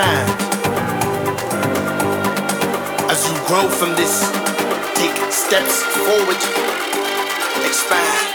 find as you grow from this, take steps forward, expand.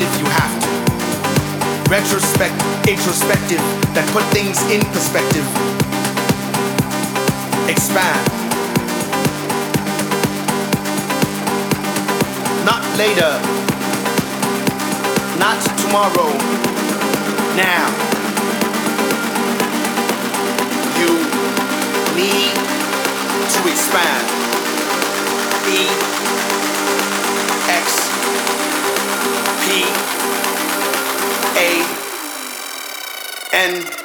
if you have to. Retrospect, introspective, that put things in perspective. Expand. Not later. Not tomorrow. Now. You need to expand. Be A N D